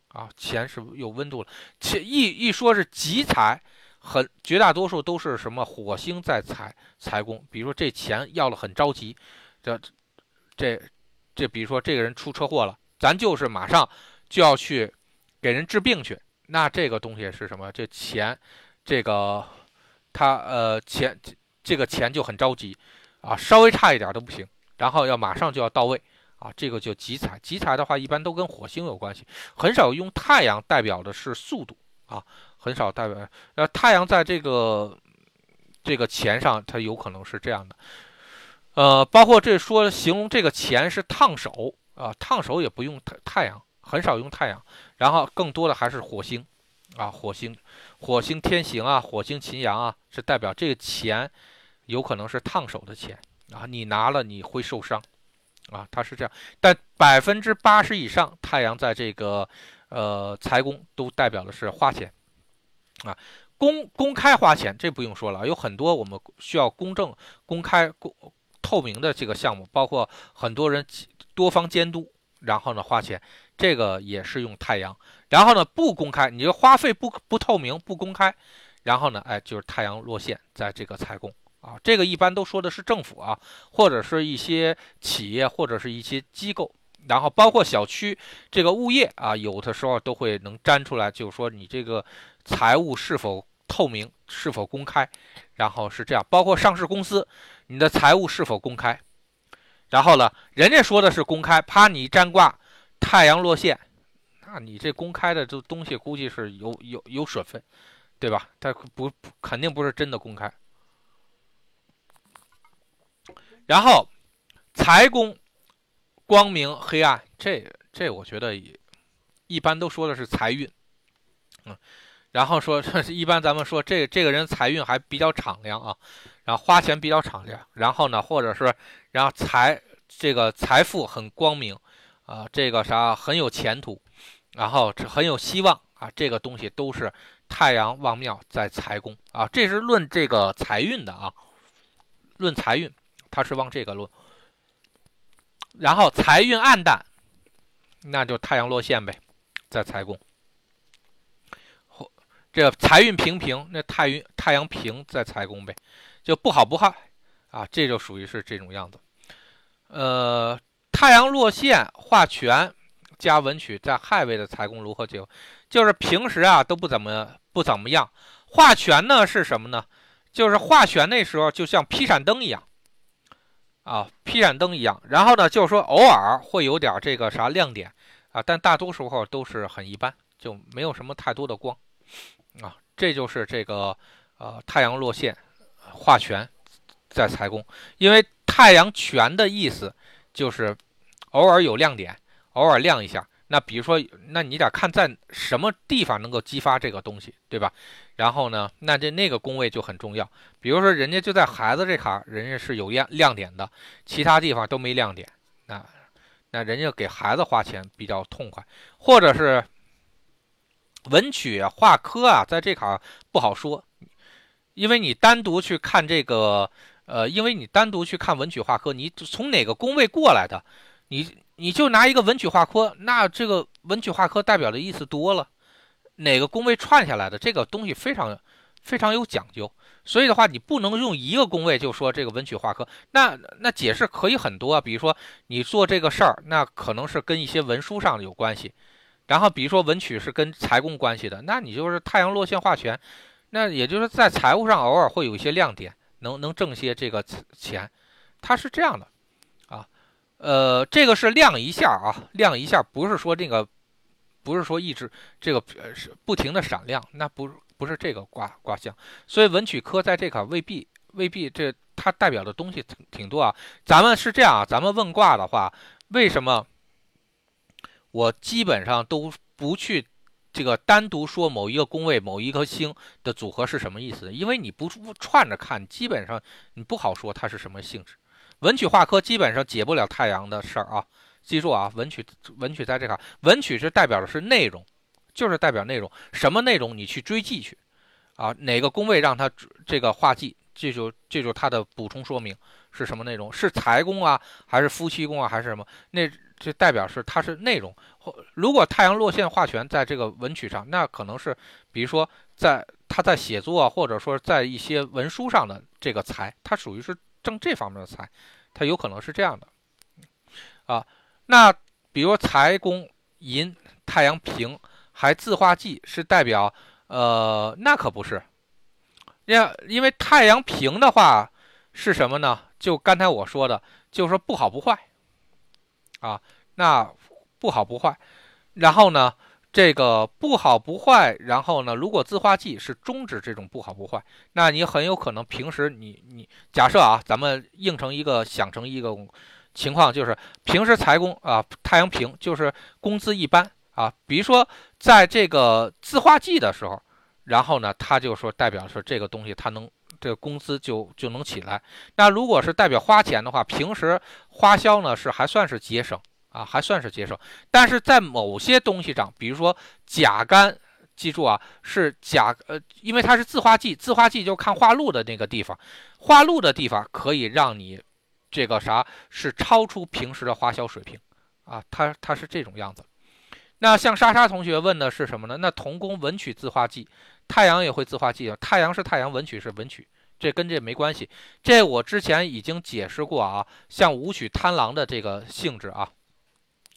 啊，钱是有温度的。且一一说是集财，很绝大多数都是什么火星在财财宫。比如说这钱要了很着急，这这这，比如说这个人出车祸了，咱就是马上就要去给人治病去。那这个东西是什么？这钱。这个他呃钱这个钱就很着急啊，稍微差一点都不行，然后要马上就要到位啊，这个就集财。集财的话一般都跟火星有关系，很少用太阳代表的是速度啊，很少代表呃太阳在这个这个钱上，它有可能是这样的。呃，包括这说形容这个钱是烫手啊，烫手也不用太太阳，很少用太阳，然后更多的还是火星啊，火星。火星天行啊，火星擎羊啊，是代表这个钱有可能是烫手的钱啊，你拿了你会受伤啊，它是这样。但百分之八十以上，太阳在这个呃财宫都代表的是花钱啊，公公开花钱，这不用说了，有很多我们需要公正、公开、公透明的这个项目，包括很多人多方监督然后呢花钱，这个也是用太阳。然后呢不公开，你就花费不不透明不公开，然后呢哎就是太阳落线在这个财供啊，这个一般都说的是政府啊，或者是一些企业或者是一些机构，然后包括小区这个物业啊，有的时候都会能粘出来，就是说你这个财务是否透明是否公开，然后是这样，包括上市公司你的财务是否公开。然后呢，人家说的是公开，啪你占卦，太阳落线，那你这公开的这东西估计是有有有水分，对吧？它不肯定不是真的公开。然后财宫光明黑暗，这这我觉得也一般都说的是财运，嗯，然后说 一般咱们说这这个人财运还比较敞亮啊。然后花钱比较敞亮，然后呢，或者是然后财这个财富很光明，啊，这个啥很有前途，然后很有希望啊，这个东西都是太阳旺庙在财宫啊，这是论这个财运的啊，论财运，它是往这个论。然后财运暗淡，那就太阳落线呗，在财宫。这财运平平，那太运太阳平在财宫呗。就不好不坏啊，这就属于是这种样子。呃，太阳落线画权加文曲在亥位的财宫如何结？就是平时啊都不怎么不怎么样。画权呢是什么呢？就是画权那时候就像劈闪灯一样啊，劈闪灯一样。然后呢，就是说偶尔会有点这个啥亮点啊，但大多时候都是很一般，就没有什么太多的光啊。这就是这个呃太阳落线。化权在财宫，因为太阳权的意思就是偶尔有亮点，偶尔亮一下。那比如说，那你得看在什么地方能够激发这个东西，对吧？然后呢，那这那个宫位就很重要。比如说，人家就在孩子这卡，人家是有亮亮点的，其他地方都没亮点，那那人家给孩子花钱比较痛快。或者是文曲画科啊，在这卡不好说。因为你单独去看这个，呃，因为你单独去看文曲化科，你从哪个宫位过来的，你你就拿一个文曲化科，那这个文曲化科代表的意思多了，哪个宫位串下来的这个东西非常非常有讲究，所以的话，你不能用一个宫位就说这个文曲化科，那那解释可以很多啊，比如说你做这个事儿，那可能是跟一些文书上有关系，然后比如说文曲是跟财宫关系的，那你就是太阳落线化权。那也就是在财务上偶尔会有一些亮点，能能挣些这个钱，它是这样的啊，呃，这个是亮一下啊，亮一下，不是说这个，不是说一直这个是不停的闪亮，那不不是这个卦卦象，所以文曲科在这块未必未必这它代表的东西挺挺多啊。咱们是这样啊，咱们问卦的话，为什么我基本上都不去。这个单独说某一个宫位、某一颗星的组合是什么意思？因为你不串着看，基本上你不好说它是什么性质。文曲化科基本上解不了太阳的事儿啊！记住啊，文曲文曲在这块，文曲是代表的是内容，就是代表内容。什么内容你去追记去啊？哪个宫位让它这个化忌？这就这就它的补充说明是什么内容？是财宫啊，还是夫妻宫啊，还是什么？那这代表是它是内容或。如果太阳落线化权在这个文曲上，那可能是，比如说在他在写作啊，或者说在一些文书上的这个财，它属于是挣这方面的财，它有可能是这样的，啊，那比如财宫银太阳平还自化忌是代表，呃，那可不是，因因为太阳平的话是什么呢？就刚才我说的，就是说不好不坏，啊，那。不好不坏，然后呢，这个不好不坏，然后呢，如果自化忌是终止这种不好不坏，那你很有可能平时你你假设啊，咱们应成一个想成一个情况，就是平时财工啊太阳平，就是工资一般啊，比如说在这个自化忌的时候，然后呢，他就说代表说这个东西它能这个工资就就能起来。那如果是代表花钱的话，平时花销呢是还算是节省。啊，还算是节省，但是在某些东西上，比如说甲肝，记住啊，是甲呃，因为它是自化忌，自化忌就看化禄的那个地方，化禄的地方可以让你这个啥是超出平时的花销水平啊，它它是这种样子。那像莎莎同学问的是什么呢？那童工文曲自化剂，太阳也会自化忌啊。太阳是太阳，文曲是文曲，这跟这没关系。这我之前已经解释过啊。像武曲贪狼的这个性质啊，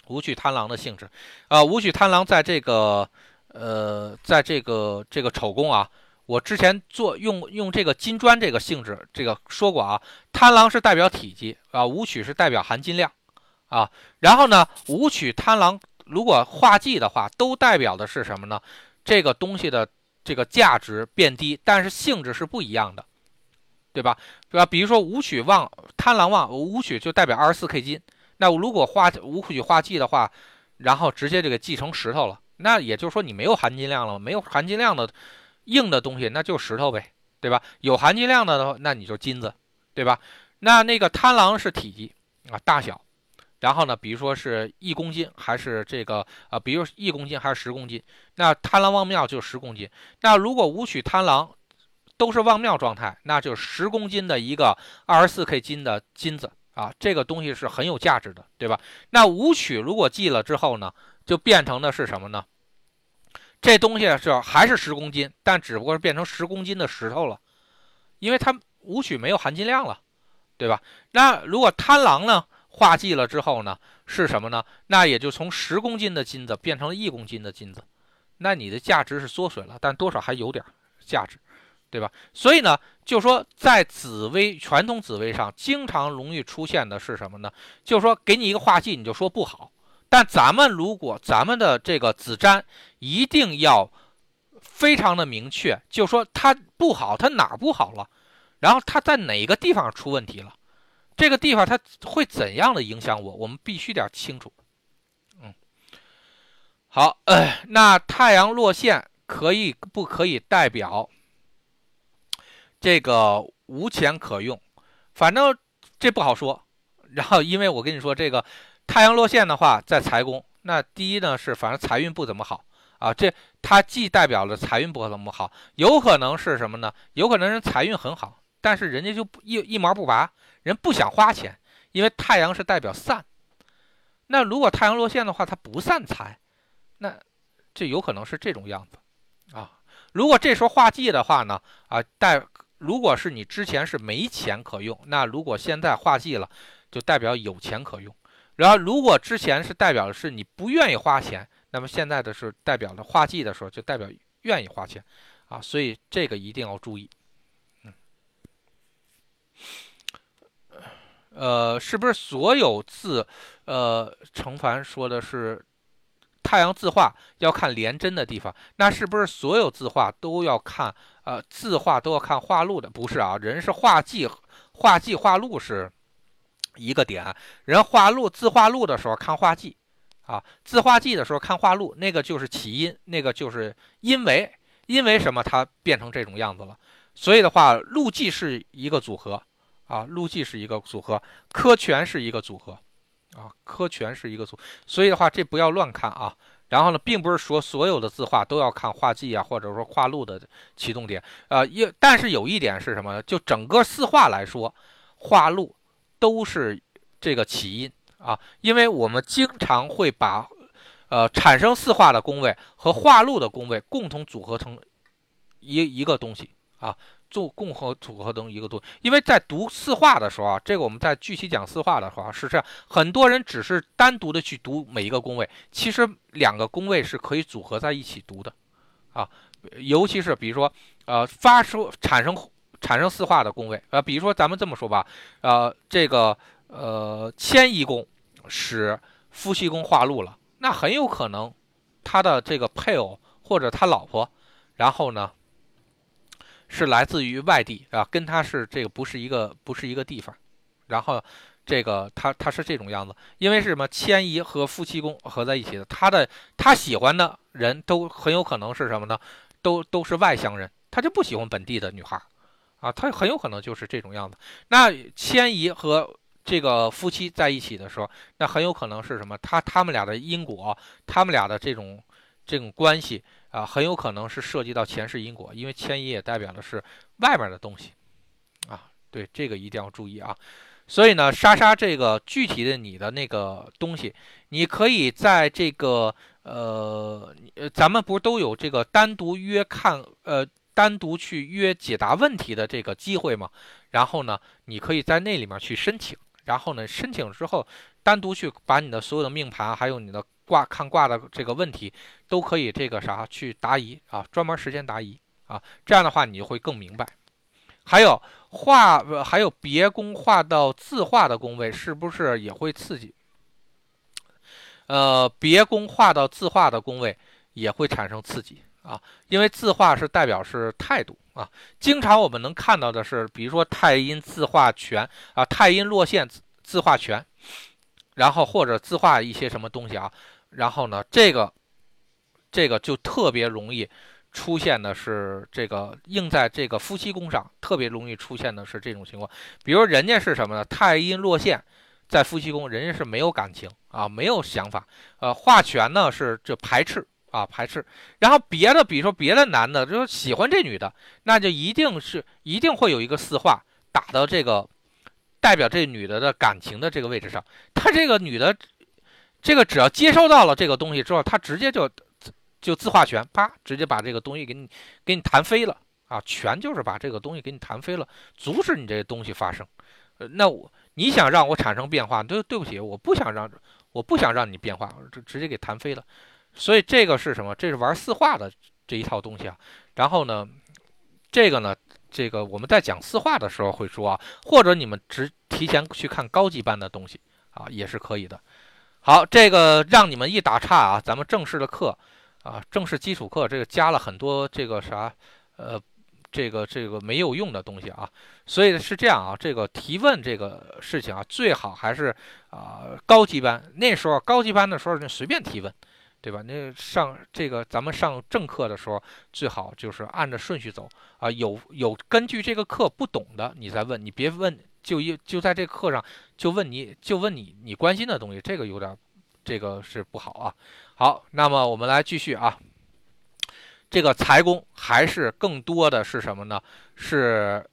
武曲贪狼的性质啊，武曲贪狼在这个呃，在这个这个丑宫啊，我之前做用用这个金砖这个性质这个说过啊。贪狼是代表体积啊，武曲是代表含金量啊。然后呢，武曲贪狼。如果化忌的话，都代表的是什么呢？这个东西的这个价值变低，但是性质是不一样的，对吧？对吧？比如说武曲旺，贪狼旺，武曲就代表二十四 K 金。那如果化武曲化忌的话，然后直接就给记成石头了，那也就是说你没有含金量了，没有含金量的硬的东西，那就石头呗，对吧？有含金量的的话，那你就金子，对吧？那那个贪狼是体积啊，大小。然后呢，比如说是一公斤还是这个啊，比如一公斤还是十公斤，那贪狼旺庙就十公斤。那如果武曲贪狼都是旺庙状态，那就十公斤的一个二十四 K 金的金子啊，这个东西是很有价值的，对吧？那武曲如果记了之后呢，就变成的是什么呢？这东西是还是十公斤，但只不过是变成十公斤的石头了，因为它武曲没有含金量了，对吧？那如果贪狼呢？化忌了之后呢，是什么呢？那也就从十公斤的金子变成了一公斤的金子，那你的价值是缩水了，但多少还有点价值，对吧？所以呢，就说在紫薇传统紫薇上，经常容易出现的是什么呢？就说给你一个化忌，你就说不好。但咱们如果咱们的这个紫占一定要非常的明确，就说它不好，它哪不好了，然后它在哪个地方出问题了。这个地方它会怎样的影响我？我们必须得清楚。嗯，好，那太阳落陷可以不可以代表这个无钱可用？反正这不好说。然后，因为我跟你说，这个太阳落陷的话，在财宫，那第一呢是反正财运不怎么好啊。这它既代表了财运不怎么好，有可能是什么呢？有可能人财运很好，但是人家就不一一毛不拔。人不想花钱，因为太阳是代表散。那如果太阳落陷的话，它不散财，那这有可能是这种样子啊。如果这时候化忌的话呢，啊，代如果是你之前是没钱可用，那如果现在化忌了，就代表有钱可用。然后如果之前是代表的是你不愿意花钱，那么现在的是代表了化忌的时候就代表愿意花钱啊。所以这个一定要注意。呃，是不是所有字？呃，程凡说的是太阳字画要看连针的地方，那是不是所有字画都要看？呃，字画都要看画路的？不是啊，人是画技，画技画路是一个点。人画路字画路的时候看画技啊，字画技的时候看画路，那个就是起因，那个就是因为因为什么它变成这种样子了？所以的话，路迹是一个组合。啊，陆记是一个组合，科全是一个组合，啊，科全是一个组，所以的话，这不要乱看啊。然后呢，并不是说所有的字画都要看画技啊，或者说画路的启动点，呃，一但是有一点是什么？就整个四画来说，画路都是这个起因啊，因为我们经常会把呃产生四画的宫位和画路的宫位共同组合成一一个东西啊。做共和组合等一个多，因为在读四化的时候啊，这个我们在具体讲四化的话是这样，很多人只是单独的去读每一个宫位，其实两个宫位是可以组合在一起读的，啊，尤其是比如说呃发出产生产生四化的宫位，呃，比如说咱们这么说吧，呃，这个呃迁移宫使夫妻宫化禄了，那很有可能他的这个配偶或者他老婆，然后呢？是来自于外地啊，跟他是这个不是一个不是一个地方，然后这个他他是这种样子，因为是什么迁移和夫妻宫合在一起的，他的他喜欢的人都很有可能是什么呢？都都是外乡人，他就不喜欢本地的女孩啊，他很有可能就是这种样子。那迁移和这个夫妻在一起的时候，那很有可能是什么？他他们俩的因果，他们俩的这种这种关系。啊，很有可能是涉及到前世因果，因为迁移也代表的是外面的东西，啊，对这个一定要注意啊。所以呢，莎莎这个具体的你的那个东西，你可以在这个呃，咱们不是都有这个单独约看呃单独去约解答问题的这个机会吗？然后呢，你可以在那里面去申请，然后呢，申请之后单独去把你的所有的命盘还有你的卦看卦的这个问题都可以这个啥去答疑啊，专门时间答疑啊，这样的话你就会更明白。还有画，还有别宫画到自画的宫位，是不是也会刺激？呃，别宫画到自画的宫位也会产生刺激啊，因为自画是代表是态度啊。经常我们能看到的是，比如说太阴自画权啊，太阴落线自自画权，然后或者自画一些什么东西啊，然后呢，这个这个就特别容易。出现的是这个应在这个夫妻宫上，特别容易出现的是这种情况。比如人家是什么呢？太阴落陷在夫妻宫，人家是没有感情啊，没有想法。呃，化权呢是这排斥啊，排斥。然后别的，比如说别的男的就说喜欢这女的，那就一定是一定会有一个四化打到这个代表这女的的感情的这个位置上。他这个女的，这个只要接收到了这个东西之后，它直接就。就自化权，啪，直接把这个东西给你给你弹飞了啊！权就是把这个东西给你弹飞了，阻止你这些东西发生。呃，那我你想让我产生变化，对对不起，我不想让，我不想让你变化，直直接给弹飞了。所以这个是什么？这是玩四化的这一套东西啊。然后呢，这个呢，这个我们在讲四化的时候会说啊，或者你们直提前去看高级班的东西啊，也是可以的。好，这个让你们一打岔啊，咱们正式的课。啊，正式基础课这个加了很多这个啥，呃，这个这个没有用的东西啊，所以是这样啊，这个提问这个事情啊，最好还是啊高级班那时候高级班的时候就随便提问，对吧？那上这个咱们上正课的时候，最好就是按着顺序走啊，有有根据这个课不懂的你再问，你别问就一就在这课上就问你就问你你关心的东西，这个有点这个是不好啊。好，那么我们来继续啊。这个财宫还是更多的是什么呢？是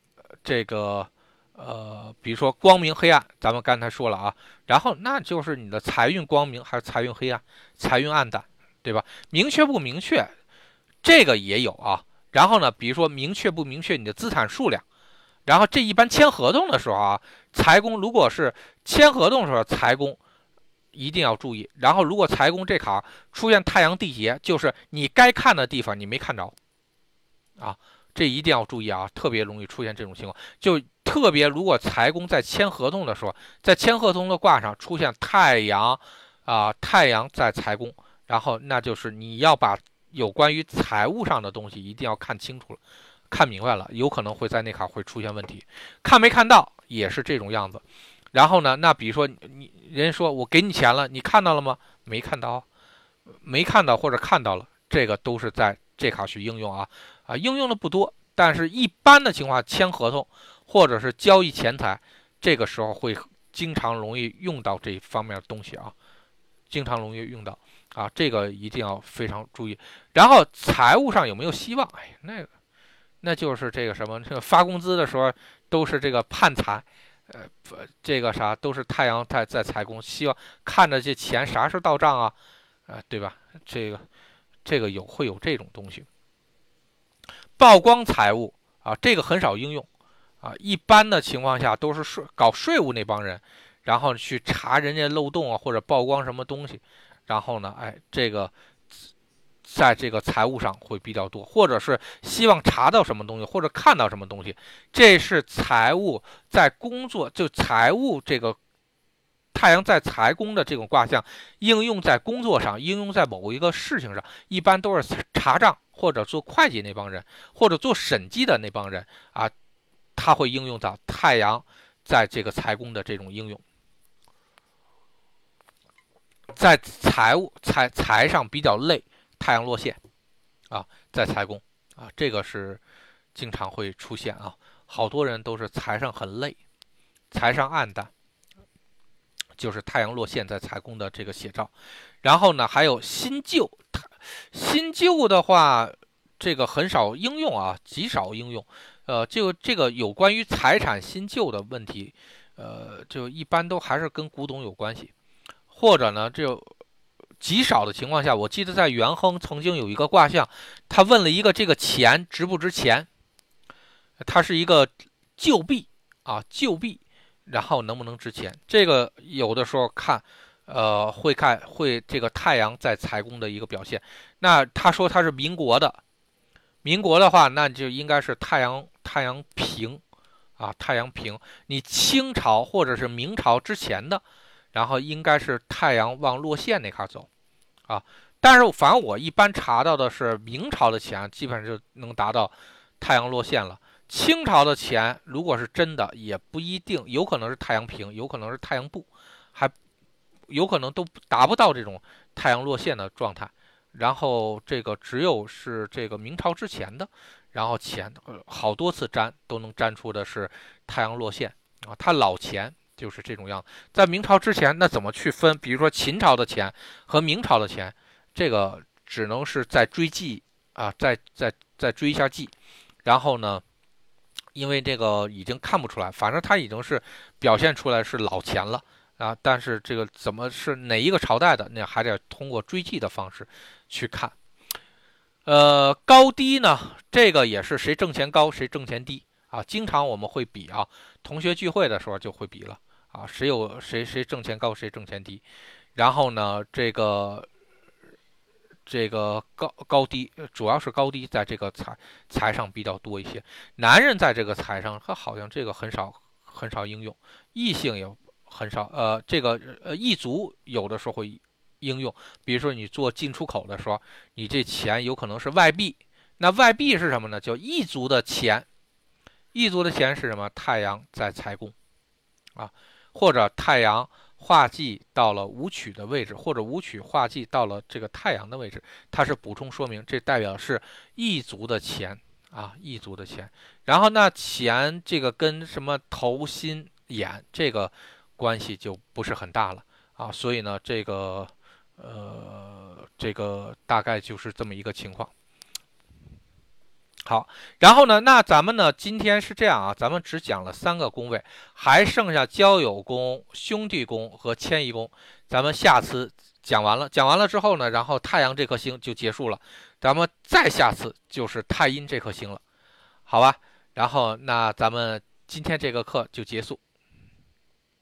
这个呃，比如说光明黑暗，咱们刚才说了啊。然后那就是你的财运光明还是财运黑暗，财运暗淡，对吧？明确不明确，这个也有啊。然后呢，比如说明确不明确你的资产数量，然后这一般签合同的时候啊，财宫如果是签合同的时候，财宫。一定要注意，然后如果财宫这卡出现太阳地劫，就是你该看的地方你没看着，啊，这一定要注意啊，特别容易出现这种情况。就特别如果财宫在签合同的时候，在签合同的卦上出现太阳，啊，太阳在财宫，然后那就是你要把有关于财务上的东西一定要看清楚了，看明白了，有可能会在那卡会出现问题。看没看到也是这种样子。然后呢？那比如说你人家说我给你钱了，你看到了吗？没看到，没看到或者看到了，这个都是在这卡去应用啊啊，应用的不多，但是一般的情况签合同或者是交易钱财，这个时候会经常容易用到这方面的东西啊，经常容易用到啊，这个一定要非常注意。然后财务上有没有希望？哎，那个那就是这个什么，这个发工资的时候都是这个判财。呃，不，这个啥都是太阳在在财工，希望看着这钱啥时候到账啊？啊，对吧？这个这个有会有这种东西，曝光财务啊，这个很少应用啊。一般的情况下都是税搞税务那帮人，然后去查人家漏洞啊，或者曝光什么东西，然后呢，哎，这个。在这个财务上会比较多，或者是希望查到什么东西，或者看到什么东西，这是财务在工作就财务这个太阳在财宫的这种卦象应用在工作上，应用在某一个事情上，一般都是查账或者做会计那帮人，或者做审计的那帮人啊，他会应用到太阳在这个财宫的这种应用，在财务财财上比较累。太阳落陷，啊，在财宫啊，这个是经常会出现啊。好多人都是财上很累，财上暗淡，就是太阳落陷在财宫的这个写照。然后呢，还有新旧，新旧的话，这个很少应用啊，极少应用。呃，就这个有关于财产新旧的问题，呃，就一般都还是跟古董有关系。或者呢就极少的情况下，我记得在元亨曾经有一个卦象，他问了一个这个钱值不值钱，它是一个旧币啊旧币，然后能不能值钱？这个有的时候看。呃，会看会这个太阳在财宫的一个表现。那他说他是民国的，民国的话，那就应该是太阳太阳平啊，太阳平。你清朝或者是明朝之前的，然后应该是太阳往落线那块走啊。但是反正我一般查到的是明朝的钱，基本上就能达到太阳落线了。清朝的钱如果是真的，也不一定，有可能是太阳平，有可能是太阳布，还。有可能都达不到这种太阳落线的状态，然后这个只有是这个明朝之前的，然后钱好多次粘都能粘出的是太阳落线啊，它老钱就是这种样子。在明朝之前，那怎么去分？比如说秦朝的钱和明朝的钱，这个只能是再追记啊，再再再追一下记，然后呢，因为这个已经看不出来，反正它已经是表现出来是老钱了。啊，但是这个怎么是哪一个朝代的，那还得通过追记的方式去看。呃，高低呢，这个也是谁挣钱高谁挣钱低啊。经常我们会比啊，同学聚会的时候就会比了啊，谁有谁谁挣钱高谁挣钱低。然后呢，这个这个高高低主要是高低在这个财财上比较多一些。男人在这个财上，他好像这个很少很少应用，异性也。很少，呃，这个呃异族有的时候会应用，比如说你做进出口的时候，你这钱有可能是外币，那外币是什么呢？叫异族的钱，异族的钱是什么？太阳在财宫，啊，或者太阳化忌到了武曲的位置，或者武曲化忌到了这个太阳的位置，它是补充说明，这代表是异族的钱啊，异族的钱。然后那钱这个跟什么头、心、眼这个。关系就不是很大了啊，所以呢，这个呃，这个大概就是这么一个情况。好，然后呢，那咱们呢，今天是这样啊，咱们只讲了三个宫位，还剩下交友宫、兄弟宫和迁移宫，咱们下次讲完了，讲完了之后呢，然后太阳这颗星就结束了，咱们再下次就是太阴这颗星了，好吧？然后那咱们今天这个课就结束。